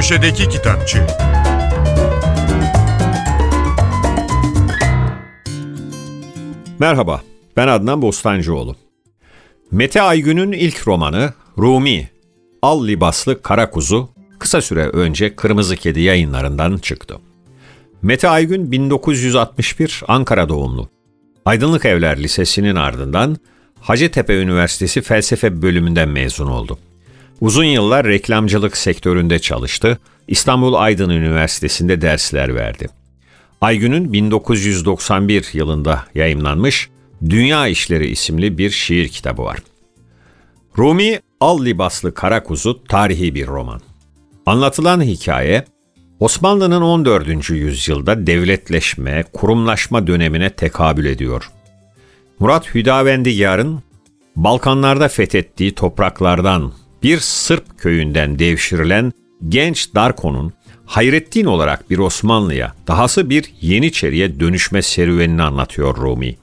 Köşedeki Kitapçı Merhaba, ben Adnan Bostancıoğlu. Mete Aygün'ün ilk romanı Rumi, Al Libaslı Kara Kuzu, kısa süre önce Kırmızı Kedi yayınlarından çıktı. Mete Aygün 1961 Ankara doğumlu. Aydınlık Evler Lisesi'nin ardından Hacettepe Üniversitesi Felsefe bölümünden mezun oldu. Uzun yıllar reklamcılık sektöründe çalıştı. İstanbul Aydın Üniversitesi'nde dersler verdi. Aygün'ün 1991 yılında yayımlanmış Dünya İşleri isimli bir şiir kitabı var. Rumi Al Libaslı Kara Kuzu tarihi bir roman. Anlatılan hikaye Osmanlı'nın 14. yüzyılda devletleşme, kurumlaşma dönemine tekabül ediyor. Murat Hüdavendigar'ın Balkanlarda fethettiği topraklardan bir Sırp köyünden devşirilen genç Darko'nun Hayrettin olarak bir Osmanlı'ya, dahası bir Yeniçeri'ye dönüşme serüvenini anlatıyor Rumi.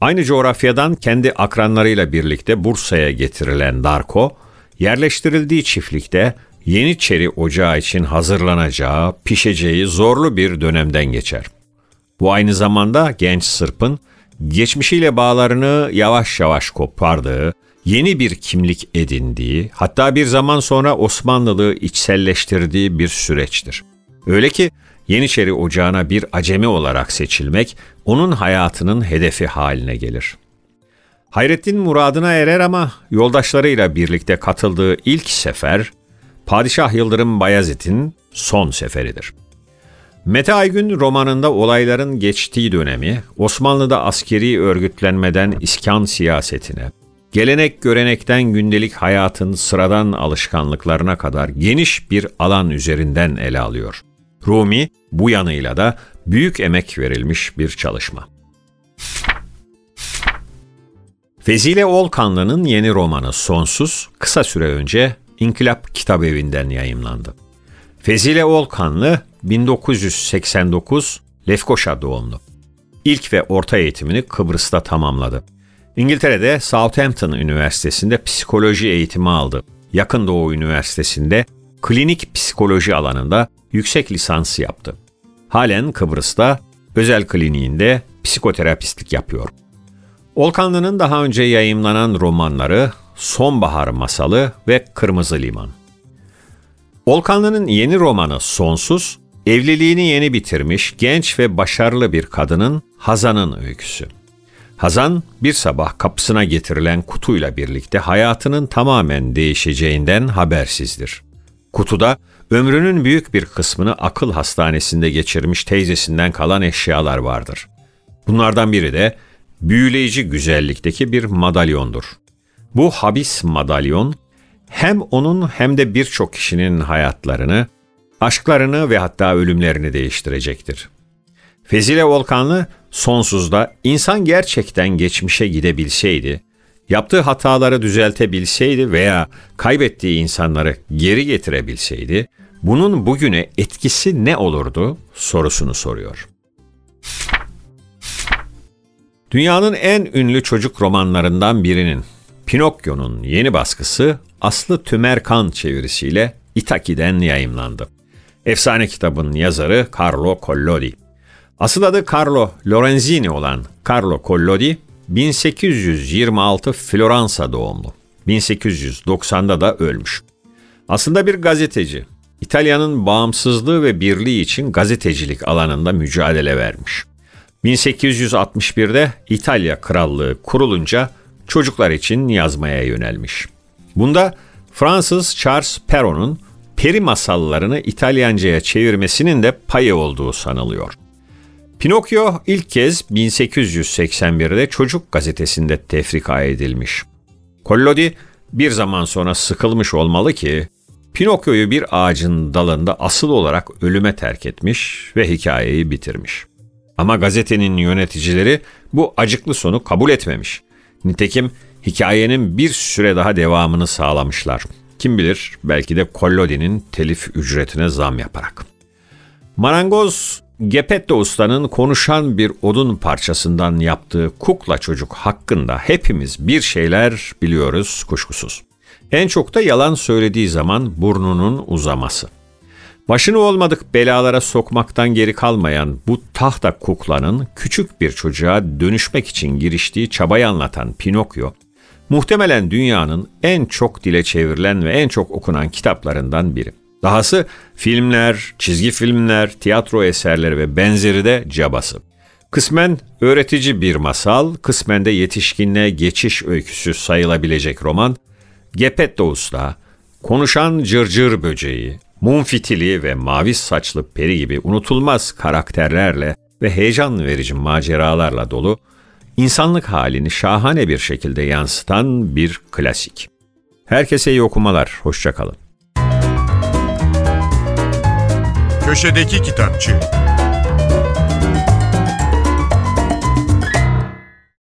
Aynı coğrafyadan kendi akranlarıyla birlikte Bursa'ya getirilen Darko, yerleştirildiği çiftlikte Yeniçeri ocağı için hazırlanacağı, pişeceği zorlu bir dönemden geçer. Bu aynı zamanda genç Sırp'ın geçmişiyle bağlarını yavaş yavaş kopardığı, yeni bir kimlik edindiği, hatta bir zaman sonra Osmanlılığı içselleştirdiği bir süreçtir. Öyle ki Yeniçeri Ocağı'na bir acemi olarak seçilmek onun hayatının hedefi haline gelir. Hayrettin muradına erer ama yoldaşlarıyla birlikte katıldığı ilk sefer Padişah Yıldırım Bayezid'in son seferidir. Mete Aygün romanında olayların geçtiği dönemi Osmanlı'da askeri örgütlenmeden iskan siyasetine, gelenek görenekten gündelik hayatın sıradan alışkanlıklarına kadar geniş bir alan üzerinden ele alıyor. Rumi bu yanıyla da büyük emek verilmiş bir çalışma. Fezile Olkanlı'nın yeni romanı Sonsuz kısa süre önce İnkılap Kitap Evi'nden yayımlandı. Fezile Olkanlı 1989 Lefkoşa doğumlu. İlk ve orta eğitimini Kıbrıs'ta tamamladı. İngiltere'de Southampton Üniversitesi'nde psikoloji eğitimi aldı. Yakın Doğu Üniversitesi'nde klinik psikoloji alanında yüksek lisans yaptı. Halen Kıbrıs'ta özel kliniğinde psikoterapistlik yapıyor. Olkanlı'nın daha önce yayımlanan romanları Sonbahar Masalı ve Kırmızı Liman. Olkanlı'nın yeni romanı Sonsuz, evliliğini yeni bitirmiş genç ve başarılı bir kadının Hazan'ın öyküsü. Hazan bir sabah kapısına getirilen kutuyla birlikte hayatının tamamen değişeceğinden habersizdir. Kutuda ömrünün büyük bir kısmını akıl hastanesinde geçirmiş teyzesinden kalan eşyalar vardır. Bunlardan biri de büyüleyici güzellikteki bir madalyondur. Bu habis madalyon hem onun hem de birçok kişinin hayatlarını, aşklarını ve hatta ölümlerini değiştirecektir. Fezile Volkanlı sonsuzda insan gerçekten geçmişe gidebilseydi, yaptığı hataları düzeltebilseydi veya kaybettiği insanları geri getirebilseydi, bunun bugüne etkisi ne olurdu sorusunu soruyor. Dünyanın en ünlü çocuk romanlarından birinin Pinokyo'nun yeni baskısı Aslı Tümerkan çevirisiyle Itaki'den yayımlandı. Efsane kitabın yazarı Carlo Collodi. Asıl adı Carlo Lorenzini olan Carlo Collodi, 1826 Floransa doğumlu. 1890'da da ölmüş. Aslında bir gazeteci. İtalya'nın bağımsızlığı ve birliği için gazetecilik alanında mücadele vermiş. 1861'de İtalya Krallığı kurulunca çocuklar için yazmaya yönelmiş. Bunda Fransız Charles Perrault'un peri masallarını İtalyanca'ya çevirmesinin de payı olduğu sanılıyor. Pinokyo ilk kez 1881'de Çocuk Gazetesi'nde tefrika edilmiş. Collodi bir zaman sonra sıkılmış olmalı ki Pinokyo'yu bir ağacın dalında asıl olarak ölüme terk etmiş ve hikayeyi bitirmiş. Ama gazetenin yöneticileri bu acıklı sonu kabul etmemiş. Nitekim hikayenin bir süre daha devamını sağlamışlar. Kim bilir belki de Collodi'nin telif ücretine zam yaparak. Marangoz Gepetto Usta'nın konuşan bir odun parçasından yaptığı kukla çocuk hakkında hepimiz bir şeyler biliyoruz kuşkusuz. En çok da yalan söylediği zaman burnunun uzaması. Başını olmadık belalara sokmaktan geri kalmayan bu tahta kuklanın küçük bir çocuğa dönüşmek için giriştiği çabayı anlatan Pinokyo, muhtemelen dünyanın en çok dile çevrilen ve en çok okunan kitaplarından biri. Dahası filmler, çizgi filmler, tiyatro eserleri ve benzeri de cabası. Kısmen öğretici bir masal, kısmen de yetişkinliğe geçiş öyküsü sayılabilecek roman, Gepetto Usta, konuşan cırcır böceği, mum fitili ve mavi saçlı peri gibi unutulmaz karakterlerle ve heyecan verici maceralarla dolu, insanlık halini şahane bir şekilde yansıtan bir klasik. Herkese iyi okumalar, hoşçakalın. Köşedeki Kitapçı